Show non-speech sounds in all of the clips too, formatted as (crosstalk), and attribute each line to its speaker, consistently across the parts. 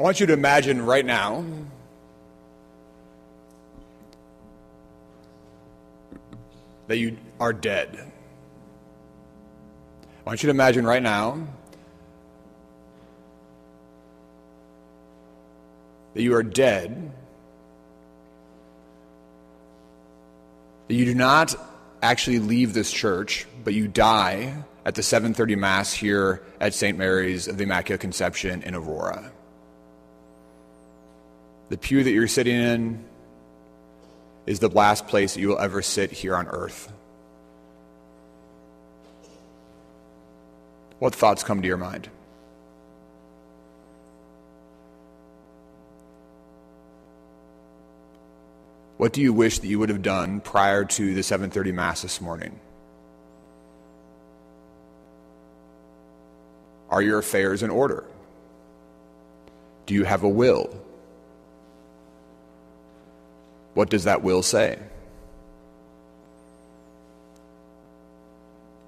Speaker 1: I want you to imagine right now that you are dead. I want you to imagine right now that you are dead, that you do not actually leave this church, but you die at the 7:30 mass here at St. Mary's of the Immaculate Conception in Aurora. The pew that you're sitting in is the last place that you will ever sit here on earth. What thoughts come to your mind? What do you wish that you would have done prior to the 7:30 mass this morning? Are your affairs in order? Do you have a will? What does that will say?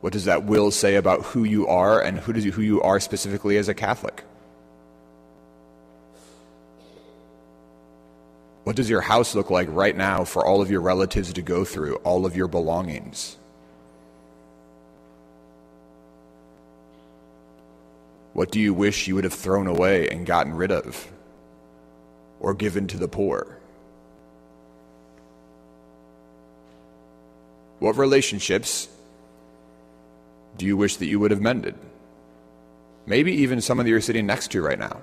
Speaker 1: What does that will say about who you are and who, does you, who you are specifically as a Catholic? What does your house look like right now for all of your relatives to go through, all of your belongings? What do you wish you would have thrown away and gotten rid of or given to the poor? What relationships do you wish that you would have mended? Maybe even someone that you're sitting next to right now.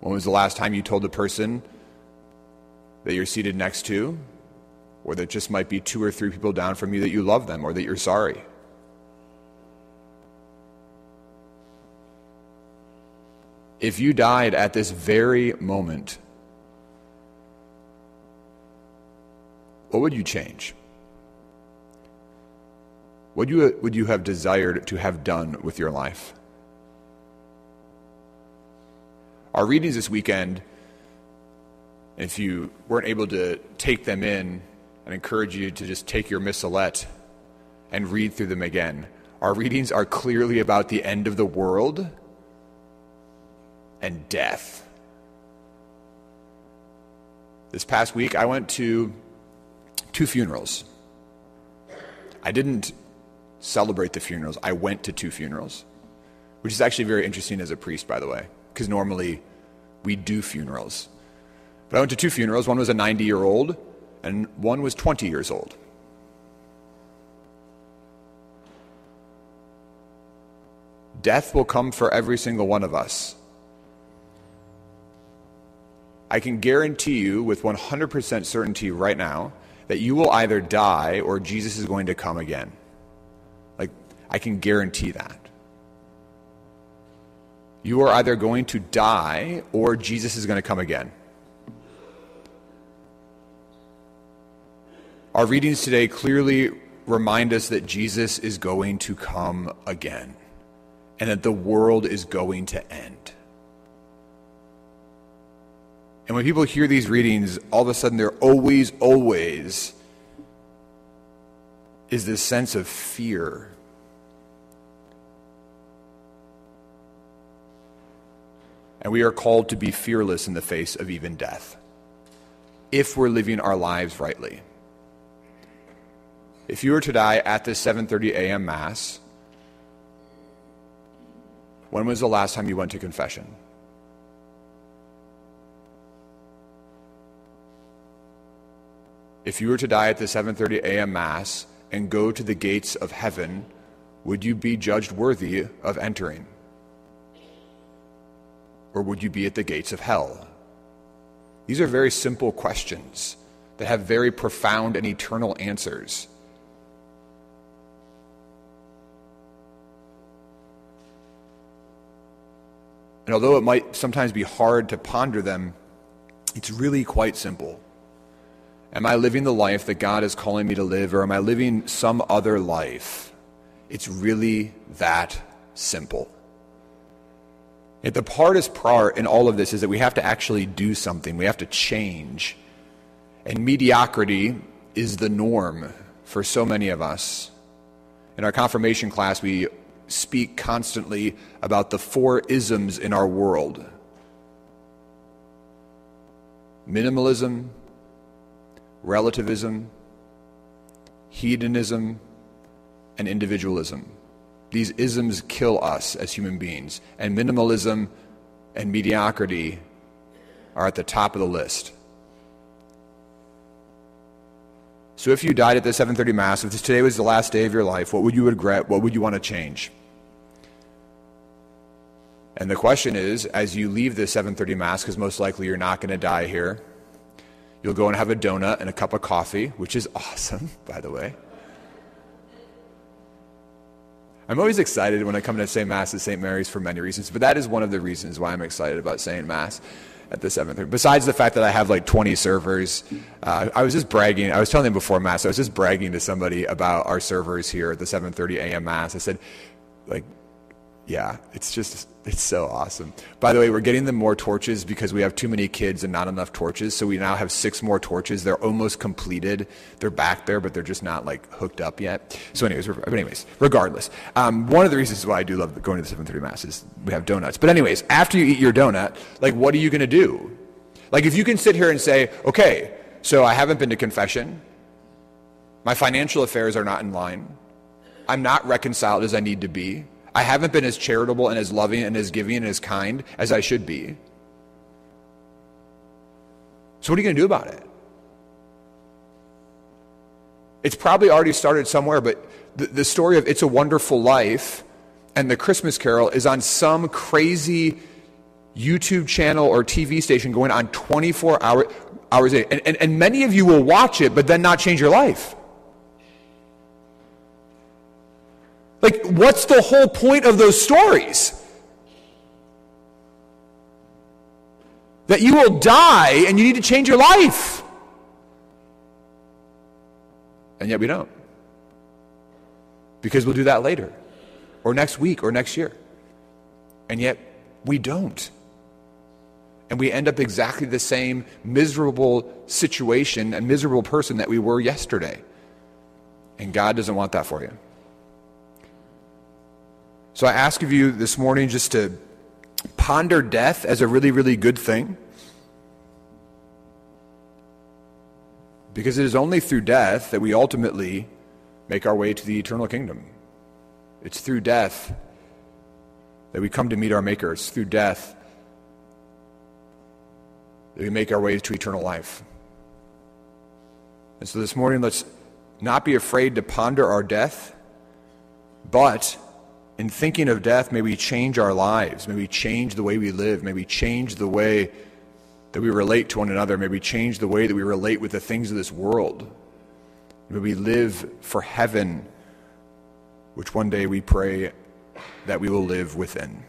Speaker 1: When was the last time you told the person that you're seated next to, or that just might be two or three people down from you that you love them or that you're sorry? If you died at this very moment, what would you change? What would you have desired to have done with your life? Our readings this weekend, if you weren't able to take them in, I encourage you to just take your missalette and read through them again. Our readings are clearly about the end of the world and death. This past week, I went to two funerals. I didn't celebrate the funerals, I went to two funerals, which is actually very interesting as a priest, by the way because normally we do funerals. But I went to two funerals. One was a 90 year old, and one was 20 years old. Death will come for every single one of us. I can guarantee you with 100% certainty right now that you will either die or Jesus is going to come again. Like, I can guarantee that. You are either going to die or Jesus is going to come again. Our readings today clearly remind us that Jesus is going to come again and that the world is going to end. And when people hear these readings, all of a sudden there always, always is this sense of fear And we are called to be fearless in the face of even death if we're living our lives rightly. If you were to die at this 7:30 a.m. mass, when was the last time you went to confession? If you were to die at the 7:30 a.m. mass and go to the gates of heaven, would you be judged worthy of entering? or would you be at the gates of hell? These are very simple questions that have very profound and eternal answers. And although it might sometimes be hard to ponder them, it's really quite simple. Am I living the life that God is calling me to live, or am I living some other life? It's really that simple. Yet the hardest part in all of this is that we have to actually do something. We have to change. And mediocrity is the norm for so many of us. In our confirmation class, we speak constantly about the four isms in our world minimalism, relativism, hedonism, and individualism. These isms kill us as human beings, and minimalism and mediocrity are at the top of the list. So if you died at the 7:30 mass, if today was the last day of your life, what would you regret? What would you want to change? And the question is, as you leave the 7:30 mass, because most likely you're not going to die here, you'll go and have a donut and a cup of coffee, which is (laughs) awesome, by the way. I'm always excited when I come to say Mass at St. Mary's for many reasons, but that is one of the reasons why I'm excited about saying Mass at the 7:30. Besides the fact that I have like 20 servers, uh, I was just bragging. I was telling them before Mass, I was just bragging to somebody about our servers here at the 7:30 a.m. Mass. I said, like, yeah, it's just, it's so awesome. By the way, we're getting them more torches because we have too many kids and not enough torches. So we now have six more torches. They're almost completed. They're back there, but they're just not like hooked up yet. So, anyways, but anyways, regardless, um, one of the reasons why I do love going to the 7:30 mass is we have donuts. But anyways, after you eat your donut, like, what are you to do? Like, if you can sit here and say, okay, so I haven't been to confession, my financial affairs are not in line, I'm not reconciled as I need to be. I haven't been as charitable and as loving and as giving and as kind as I should be. So, what are you going to do about it? It's probably already started somewhere, but the, the story of It's a Wonderful Life and the Christmas Carol is on some crazy YouTube channel or TV station going on 24 hour, hours a day. And, and, and many of you will watch it, but then not change your life. Like, what's the whole point of those stories? That you will die and you need to change your life. And yet we don't. Because we'll do that later, or next week, or next year. And yet we don't. And we end up exactly the same miserable situation and miserable person that we were yesterday. And God doesn't want that for you. So I ask of you this morning just to ponder death as a really, really good thing. Because it is only through death that we ultimately make our way to the eternal kingdom. It's through death that we come to meet our Maker. It's through death that we make our way to eternal life. And so this morning, let's not be afraid to ponder our death, but in thinking of death, may we change our lives. May we change the way we live. May we change the way that we relate to one another. May we change the way that we relate with the things of this world. May we live for heaven, which one day we pray that we will live within.